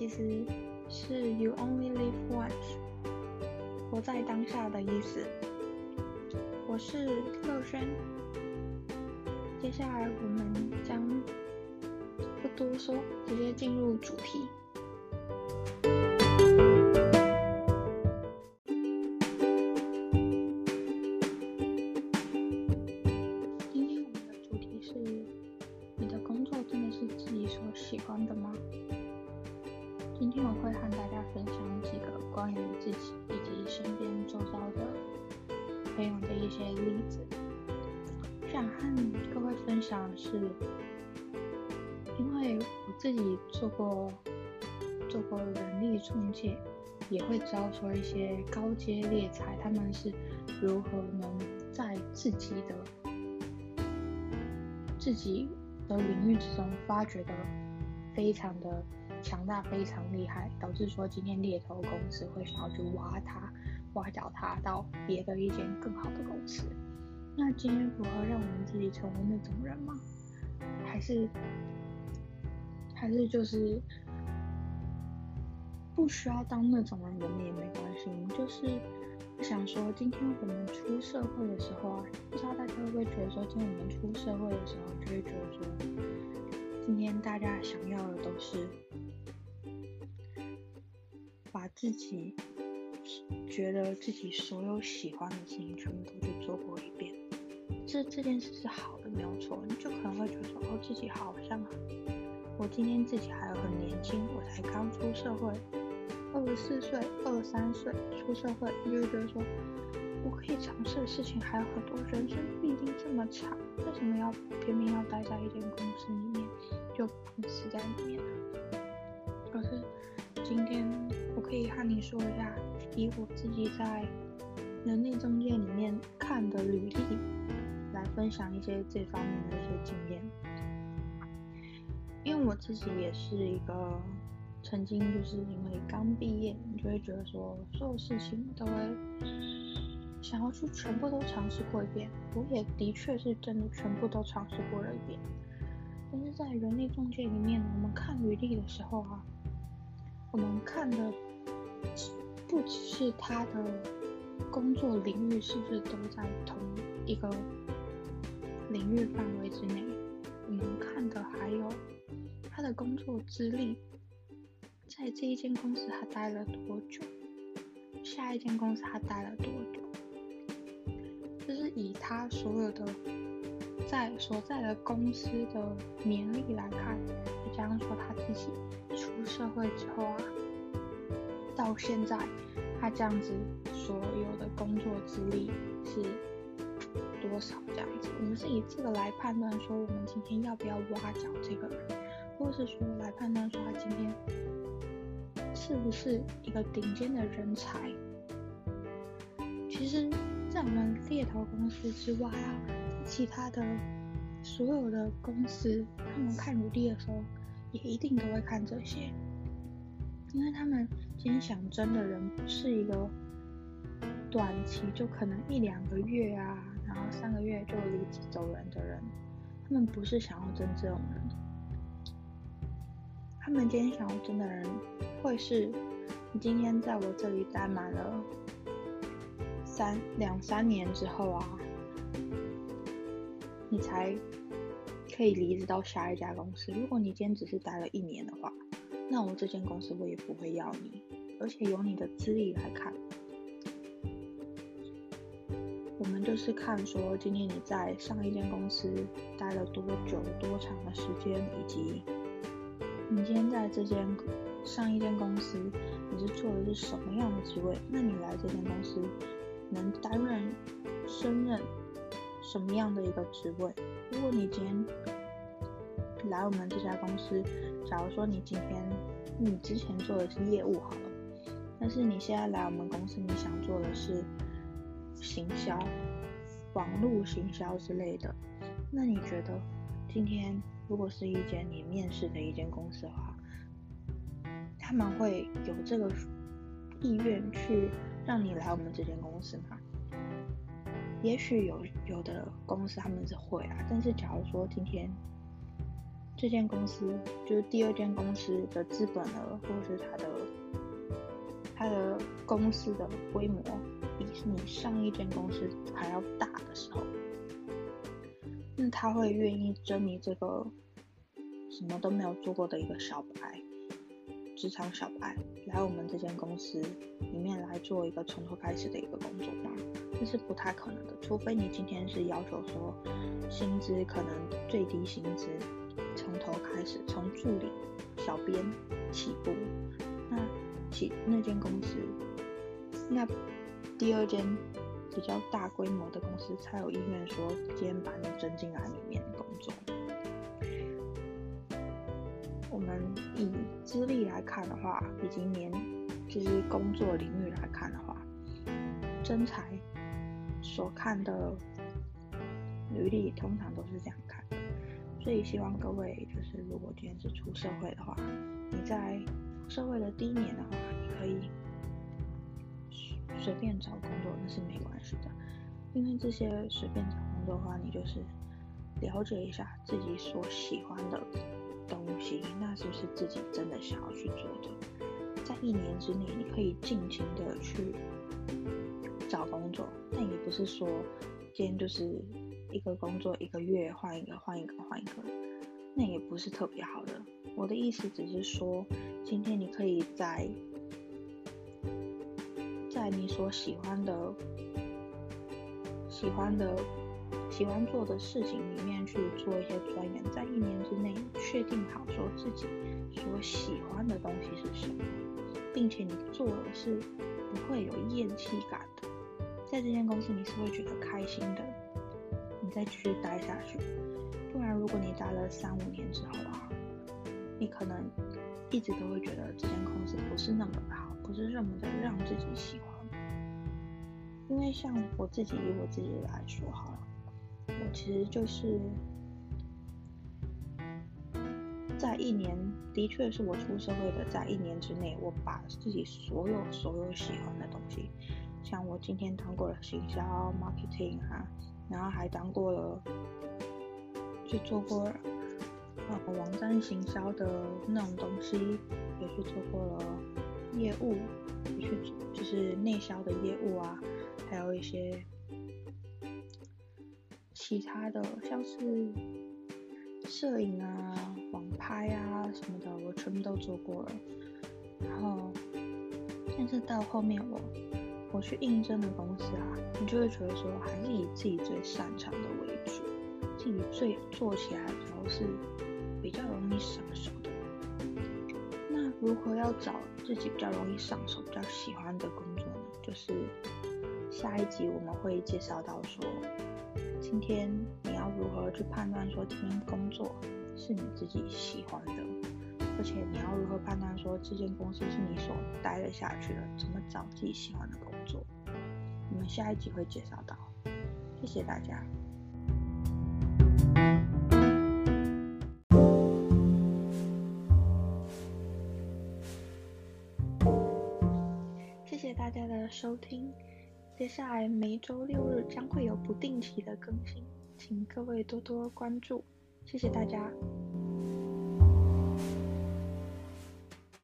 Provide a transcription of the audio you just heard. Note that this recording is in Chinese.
其实是 You only live once，活在当下的意思。我是乐轩，接下来我们将不多说，直接进入主题。今天我们的主题是：你的工作真的是自己所喜欢的关于自己以及身边周遭的朋友的一些例子。想和各位分享的是，因为我自己做过做过人力中介，也会知道说一些高阶猎才他们是如何能在自己的自己的领域之中发掘的非常的强大、非常厉害，导致说今天猎头公司会想要去挖他、挖角他到别的一间更好的公司。那今天如何让我们自己成为那种人吗？还是还是就是不需要当那种人，我们也没关系。我们就是想说，今天我们出社会的时候啊，不知道大家会不会觉得说，今天我们出社会的时候，就会觉得说，今天大家想要的都是把自己觉得自己所有喜欢的事情全部都去做过一遍。这这件事是好的，没有错。你就可能会觉得，哦，自己好像我今天自己还很年轻，我才刚出社会，二十四岁、二十三岁出社会，你就觉得说，我可以尝试的事情还有很多，人生不一定这么长，为什么要偏偏要待在一间公司里面，就死在里面呢？可是今天我可以和你说一下，以我自己在人力中介里面看的履历。来分享一些这方面的一些经验，因为我自己也是一个曾经就是因为刚毕业，你就会觉得说所有事情都会想要去全部都尝试过一遍。我也的确是真的全部都尝试过了一遍，但是在人力中介里面，我们看履历的时候啊，我们看的不只是他的工作领域是不是都在同一个。领域范围之内，我们看的还有他的工作资历，在这一间公司他待了多久，下一间公司他待了多久，就是以他所有的在所在的公司的年历来看，再加上说他自己出社会之后啊，到现在他这样子所有的工作资历是。多少这样子，我们是以这个来判断说，我们今天要不要挖角这个人，或是说来判断说他今天是不是一个顶尖的人才。其实，在我们猎头公司之外啊，其他的所有的公司，他们看履历的时候，也一定都会看这些，因为他们今天想争的人不是一个短期，就可能一两个月啊。然后三个月就离职走人的人，他们不是想要争这种人，他们今天想要争的人，会是你今天在我这里待满了三两三年之后啊，你才可以离职到下一家公司。如果你今天只是待了一年的话，那我这间公司我也不会要你，而且由你的资历来看。我们就是看说，今天你在上一间公司待了多久、多长的时间，以及你今天在这间上一间公司你是做的是什么样的职位？那你来这间公司能担任、升任什么样的一个职位？如果你今天来我们这家公司，假如说你今天你之前做的是业务好了，但是你现在来我们公司，你想做的是。行销、网络行销之类的，那你觉得今天如果是一间你面试的一间公司的话，他们会有这个意愿去让你来我们这间公司吗？也许有有的公司他们是会啊，但是假如说今天这间公司就是第二间公司的资本额，或者是它的它的公司的规模比你上一间公司还要大的时候，那他会愿意争你这个什么都没有做过的一个小白，职场小白来我们这间公司里面来做一个从头开始的一个工作吗？这是不太可能的，除非你今天是要求说薪资可能最低薪资。从头开始，从助理、小编起步。那起那间公司，那第二间比较大规模的公司才有意愿说今天把你争进来里面工作。我们以资历来看的话，以及年就是工作领域来看的话，真才所看的履历通常都是这样看的。所以希望各位就是，如果今天是出社会的话，你在社会的第一年的话，你可以随便找工作，那是没关系的。因为这些随便找工作的话，你就是了解一下自己所喜欢的东西，那是不是自己真的想要去做的？在一年之内，你可以尽情的去找工作，但也不是说今天就是。一个工作一个月换一个换一个换一个，那也不是特别好的。我的意思只是说，今天你可以在在你所喜欢的、喜欢的、喜欢做的事情里面去做一些钻研，在一年之内确定好说自己所喜欢的东西是什么，并且你做的是不会有厌弃感的，在这间公司你是会觉得开心的。你再继续待下去，不然如果你待了三五年之后啊，你可能一直都会觉得这间公司不是那么的好，不是那么的让自己喜欢。因为像我自己以我自己来说好了，我其实就是在一年，的确是我出社会的，在一年之内，我把自己所有所有喜欢的东西，像我今天当过了行销、marketing 啊。然后还当过了，去做过呃网站行销的那种东西，也去做过了业务，也去就是内销的业务啊，还有一些其他的，像是摄影啊、网拍啊什么的，我全部都做过了。然后，但是到后面我。我去应征的公司啊，你就会觉得说，还是以自己最擅长的为主，自己最做起来主要是比较容易上手的。那如何要找自己比较容易上手、比较喜欢的工作呢？就是下一集我们会介绍到说，今天你要如何去判断说，今天工作是你自己喜欢的。而且你要如何判断说这间公司是你所待得下去的？怎么找自己喜欢的工作？我们下一集会介绍到。谢谢大家。谢谢大家的收听。接下来每周六日将会有不定期的更新，请各位多多关注。谢谢大家。